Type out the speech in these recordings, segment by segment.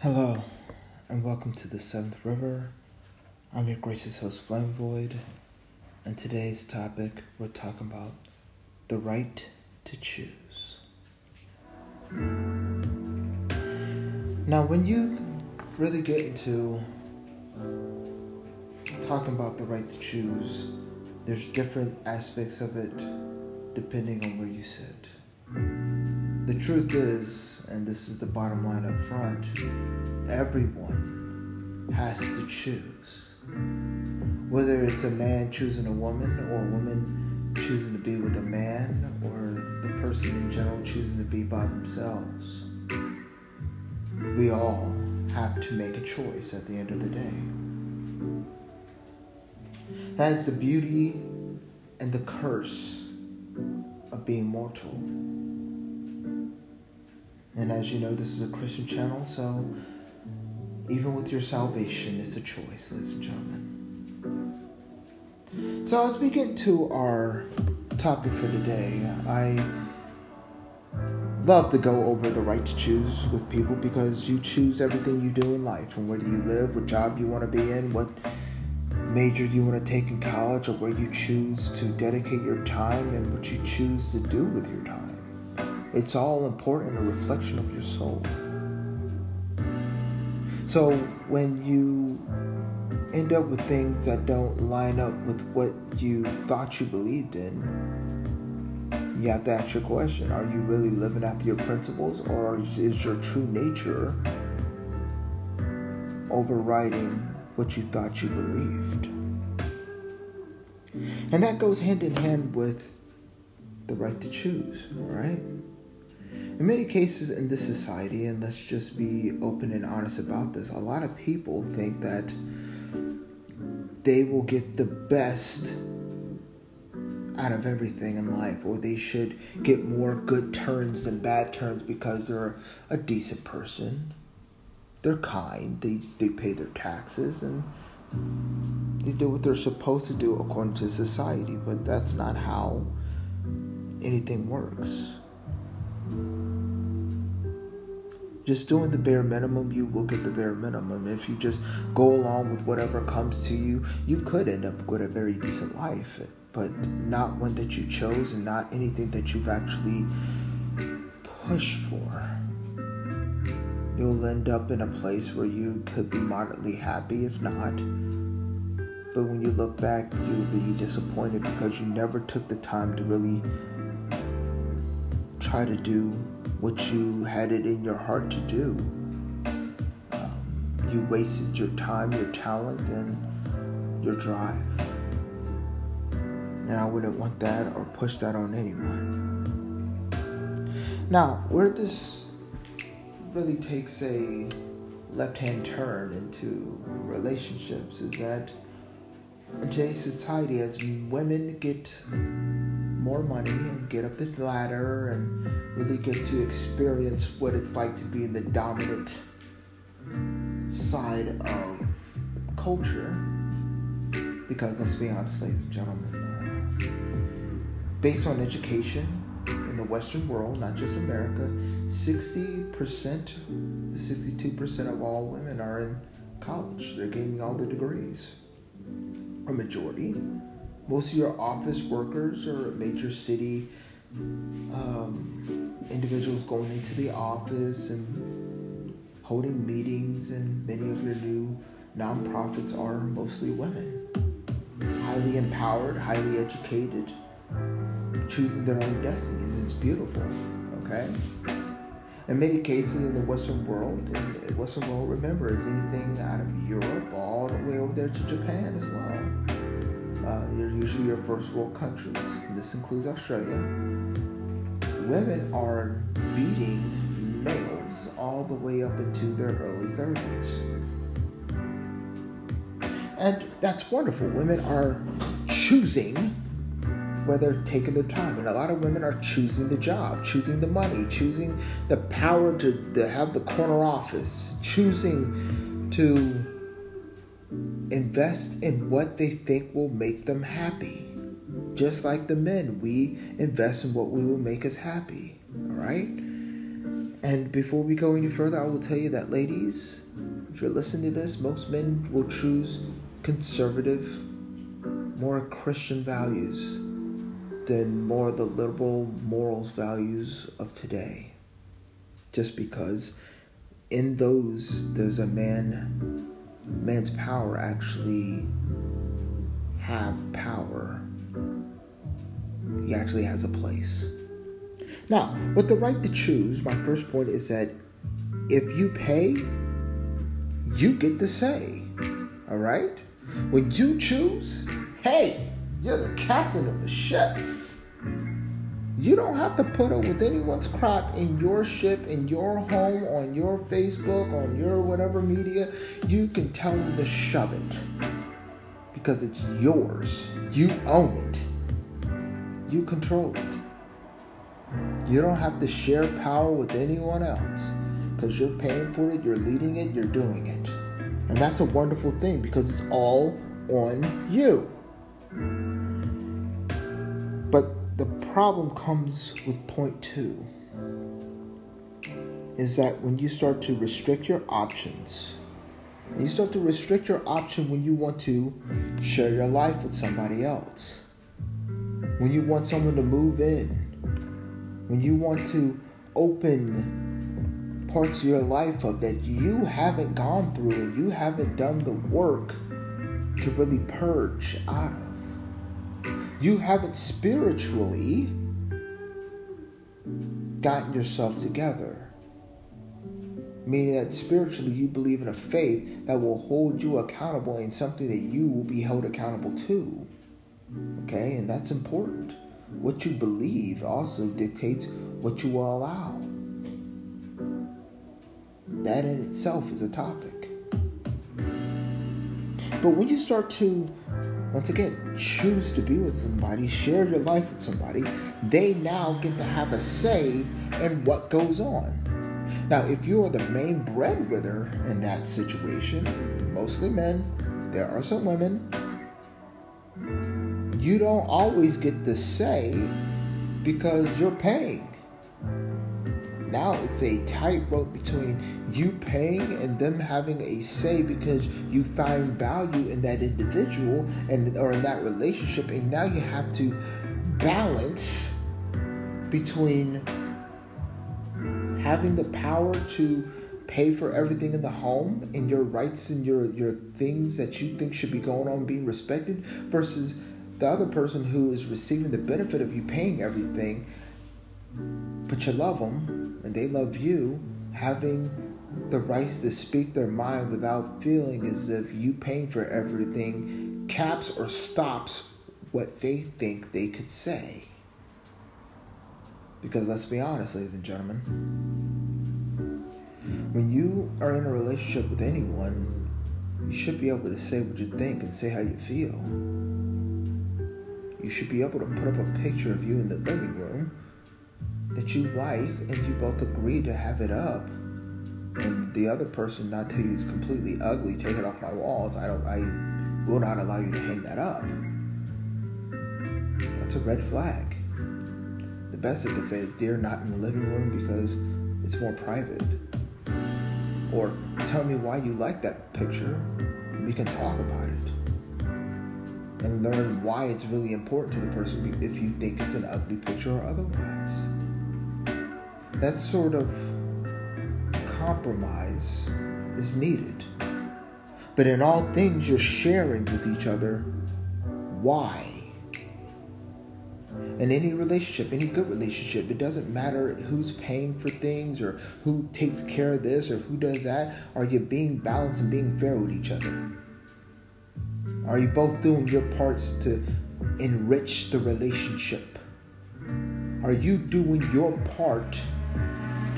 Hello, and welcome to the Seventh River. I'm your gracious host, Flame Void, and today's topic we're talking about the right to choose. Now, when you really get into talking about the right to choose, there's different aspects of it depending on where you sit. The truth is, and this is the bottom line up front, everyone has to choose. Whether it's a man choosing a woman, or a woman choosing to be with a man, or the person in general choosing to be by themselves, we all have to make a choice at the end of the day. That's the beauty and the curse of being mortal. And as you know, this is a Christian channel, so even with your salvation, it's a choice, ladies and gentlemen. So as we get to our topic for today, I love to go over the right to choose with people because you choose everything you do in life, from where do you live, what job you want to be in, what major you want to take in college, or where you choose to dedicate your time and what you choose to do with your time. It's all important, a reflection of your soul. So when you end up with things that don't line up with what you thought you believed in, you have to ask your question Are you really living after your principles, or is your true nature overriding what you thought you believed? And that goes hand in hand with the right to choose, right? In many cases in this society, and let's just be open and honest about this, a lot of people think that they will get the best out of everything in life, or they should get more good turns than bad turns because they're a decent person. They're kind, they, they pay their taxes, and they do what they're supposed to do according to society, but that's not how anything works. Just doing the bare minimum, you will get the bare minimum. If you just go along with whatever comes to you, you could end up with a very decent life, but not one that you chose and not anything that you've actually pushed for. You'll end up in a place where you could be moderately happy, if not. But when you look back, you'll be disappointed because you never took the time to really try to do what you had it in your heart to do. Um, you wasted your time, your talent, and your drive. And I wouldn't want that or push that on anyone. Now, where this really takes a left hand turn into relationships is that in today's society, as women get more money and get up the ladder and really get to experience what it's like to be in the dominant side of culture. Because let's be honest, ladies and gentlemen, uh, based on education in the Western world, not just America, 60% to 62% of all women are in college. They're getting all the degrees. A majority most of your office workers are major city um, individuals going into the office and holding meetings, and many of your new nonprofits are mostly women. Highly empowered, highly educated, choosing their own destinies. It's beautiful, okay? In many cases in the Western world, in the Western world, remember, is anything out of Europe all the way over there to Japan as well uh, they're usually your first world countries. This includes Australia. Women are beating males all the way up into their early 30s. And that's wonderful. Women are choosing where they're taking their time. And a lot of women are choosing the job, choosing the money, choosing the power to, to have the corner office, choosing to invest in what they think will make them happy. Just like the men, we invest in what we will make us happy. All right? And before we go any further, I will tell you that, ladies, if you're listening to this, most men will choose conservative, more Christian values than more the liberal morals values of today. Just because in those there's a man man's power actually have power. He actually has a place. Now, with the right to choose, my first point is that if you pay, you get to say. All right? When you choose, hey, you're the captain of the ship. You don't have to put up with anyone's crap in your ship, in your home, on your Facebook, on your whatever media. You can tell them to shove it because it's yours. You own it. You control it. You don't have to share power with anyone else because you're paying for it, you're leading it, you're doing it. And that's a wonderful thing because it's all on you. The problem comes with point two is that when you start to restrict your options, you start to restrict your option when you want to share your life with somebody else, when you want someone to move in, when you want to open parts of your life up that you haven't gone through and you haven't done the work to really purge out of. You haven't spiritually gotten yourself together. Meaning that spiritually you believe in a faith that will hold you accountable in something that you will be held accountable to. Okay, and that's important. What you believe also dictates what you will allow. That in itself is a topic. But when you start to, once again, choose to be with somebody, share your life with somebody, they now get to have a say in what goes on. Now, if you are the main breadwinner in that situation, mostly men, there are some women, you don't always get the say because you're paying. Now it's a tightrope between you paying and them having a say because you find value in that individual and or in that relationship, and now you have to balance between having the power to pay for everything in the home and your rights and your your things that you think should be going on being respected versus the other person who is receiving the benefit of you paying everything, but you love them and they love you, having the rights to speak their mind without feeling as if you paying for everything caps or stops what they think they could say. Because let's be honest, ladies and gentlemen, when you are in a relationship with anyone, you should be able to say what you think and say how you feel you should be able to put up a picture of you in the living room that you like and you both agree to have it up and the other person not tell you it's completely ugly take it off my walls i don't i will not allow you to hang that up. That's a red flag. The best they could say is dear not in the living room because it's more private. Or tell me why you like that picture we can talk about it. And learn why it's really important to the person if you think it's an ugly picture or otherwise. That sort of compromise is needed. But in all things, you're sharing with each other why. In any relationship, any good relationship, it doesn't matter who's paying for things or who takes care of this or who does that. Are you being balanced and being fair with each other? Are you both doing your parts to enrich the relationship? Are you doing your part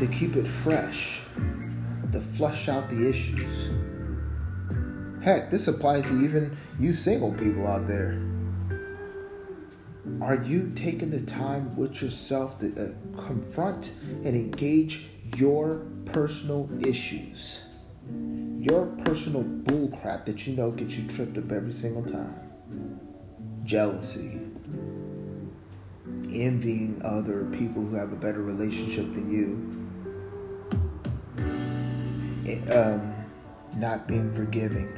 to keep it fresh, to flush out the issues? Heck, this applies to even you single people out there. Are you taking the time with yourself to uh, confront and engage your personal issues? your personal bullcrap that you know gets you tripped up every single time. Jealousy, envying other people who have a better relationship than you, um, not being forgiving,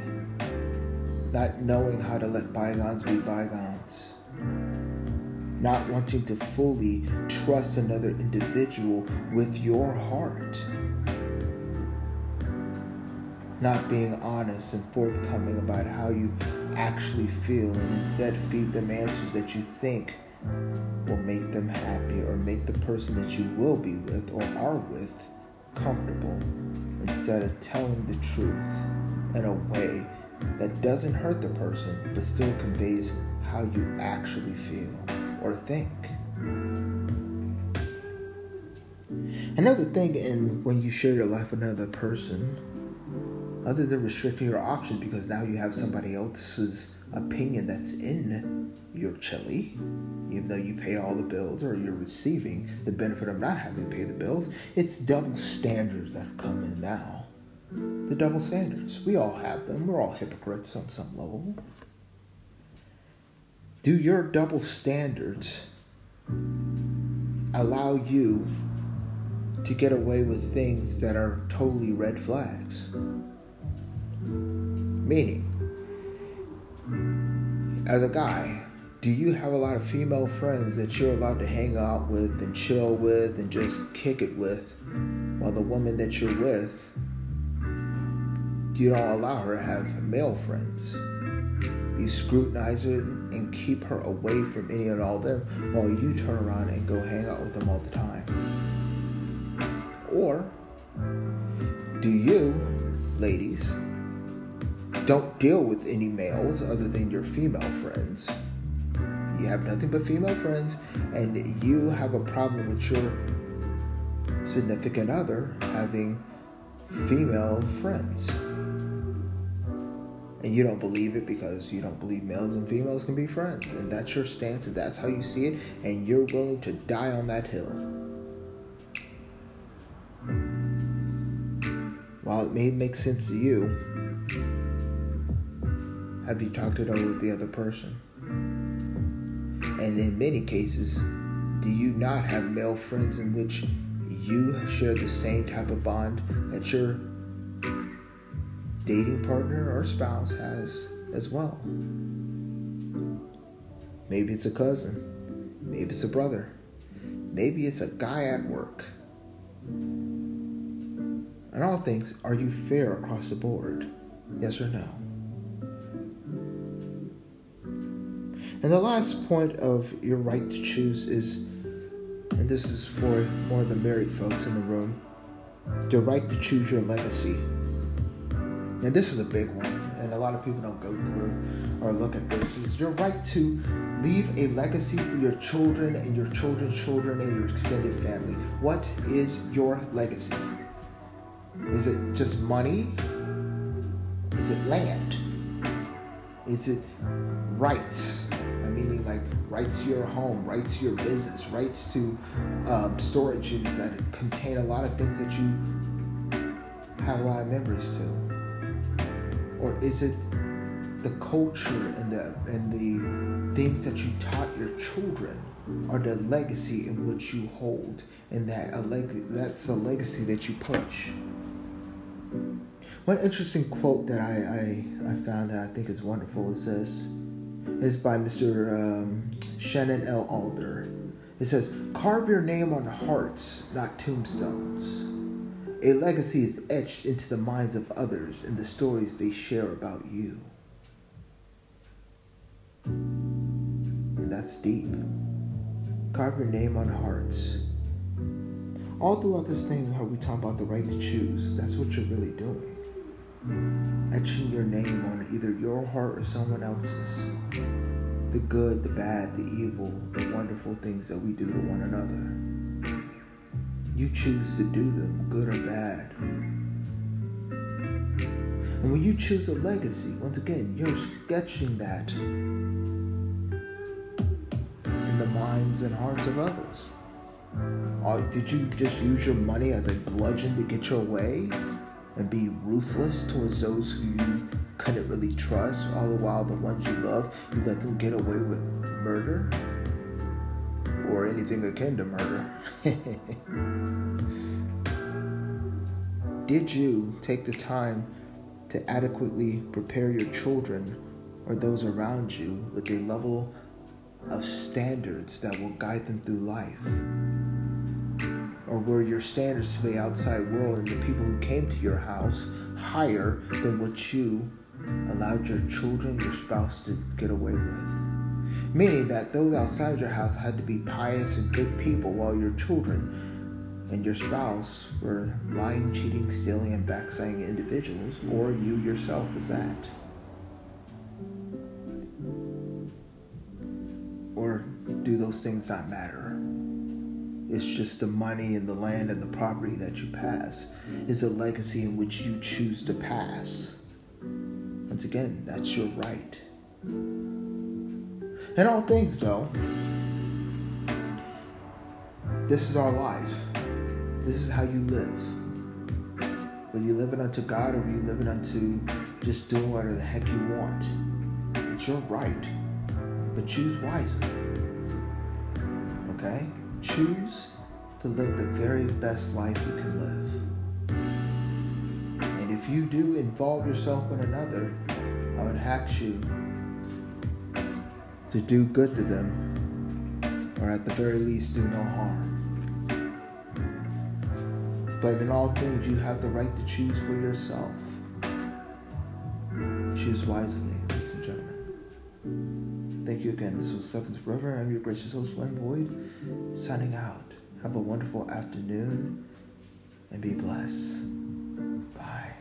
not knowing how to let bygones be bygones, not wanting to fully trust another individual with your heart, not being honest and forthcoming about how you actually feel, and instead feed them answers that you think will make them happy or make the person that you will be with or are with comfortable instead of telling the truth in a way that doesn't hurt the person but still conveys how you actually feel or think. Another thing and when you share your life with another person, other than restricting your options because now you have somebody else's opinion that's in your chili, even though you pay all the bills or you're receiving the benefit of not having to pay the bills, it's double standards that's coming now. The double standards. We all have them. We're all hypocrites on some level. Do your double standards allow you to get away with things that are totally red flags? Meaning, as a guy, do you have a lot of female friends that you're allowed to hang out with and chill with and just kick it with? While the woman that you're with you don't allow her to have male friends. You scrutinize her and keep her away from any and all of them while you turn around and go hang out with them all the time. Or do you ladies don't deal with any males other than your female friends you have nothing but female friends, and you have a problem with your significant other having female friends. And you don't believe it because you don't believe males and females can be friends. And that's your stance, and that's how you see it, and you're willing to die on that hill. While it may make sense to you, have you talked it over with the other person? And in many cases, do you not have male friends in which you share the same type of bond that your dating partner or spouse has as well? Maybe it's a cousin, maybe it's a brother, maybe it's a guy at work. And all things, are you fair across the board? Yes or no? And the last point of your right to choose is, and this is for more of the married folks in the room, your right to choose your legacy. And this is a big one, and a lot of people don't go through or look at this, is your right to leave a legacy for your children and your children's children and your extended family. What is your legacy? Is it just money? Is it land? Is it rights? Meaning like rights to your home, rights to your business, rights to um, storage units that contain a lot of things that you have a lot of memories to? Or is it the culture and the and the things that you taught your children are the legacy in which you hold, and that a leg- that's a legacy that you push. One interesting quote that I, I, I found that I think is wonderful is this is by Mr. Um, Shannon L. Alder. It says, Carve your name on hearts, not tombstones. A legacy is etched into the minds of others in the stories they share about you. And that's deep. Carve your name on hearts. All throughout this thing, how we talk about the right to choose, that's what you're really doing etching your name on either your heart or someone else's. The good, the bad, the evil, the wonderful things that we do to one another. You choose to do them, good or bad. And when you choose a legacy, once again, you're sketching that in the minds and hearts of others. Or did you just use your money as a bludgeon to get your way? And be ruthless towards those who you couldn't really trust, all the while the ones you love, you let them get away with murder or anything akin to murder. did you take the time to adequately prepare your children or those around you with a level of standards that will guide them through life? Or were your standards to the outside world and the people who came to your house higher than what you allowed your children, your spouse to get away with? Meaning that those outside your house had to be pious and good people while your children and your spouse were lying, cheating, stealing, and backsliding individuals, or you yourself was that. Or do those things not matter? It's just the money and the land and the property that you pass is a legacy in which you choose to pass. Once again, that's your right. In all things, though, this is our life. This is how you live. Whether you live it unto God or you live it unto just doing whatever the heck you want. It's your right. But choose wisely. Okay? Choose to live the very best life you can live. And if you do involve yourself in another, I would ask you to do good to them, or at the very least, do no harm. But in all things, you have the right to choose for yourself. Choose wisely. Thank you again. This was Seventh River. I'm your gracious host, Flame Boyd, signing out. Have a wonderful afternoon and be blessed. Bye.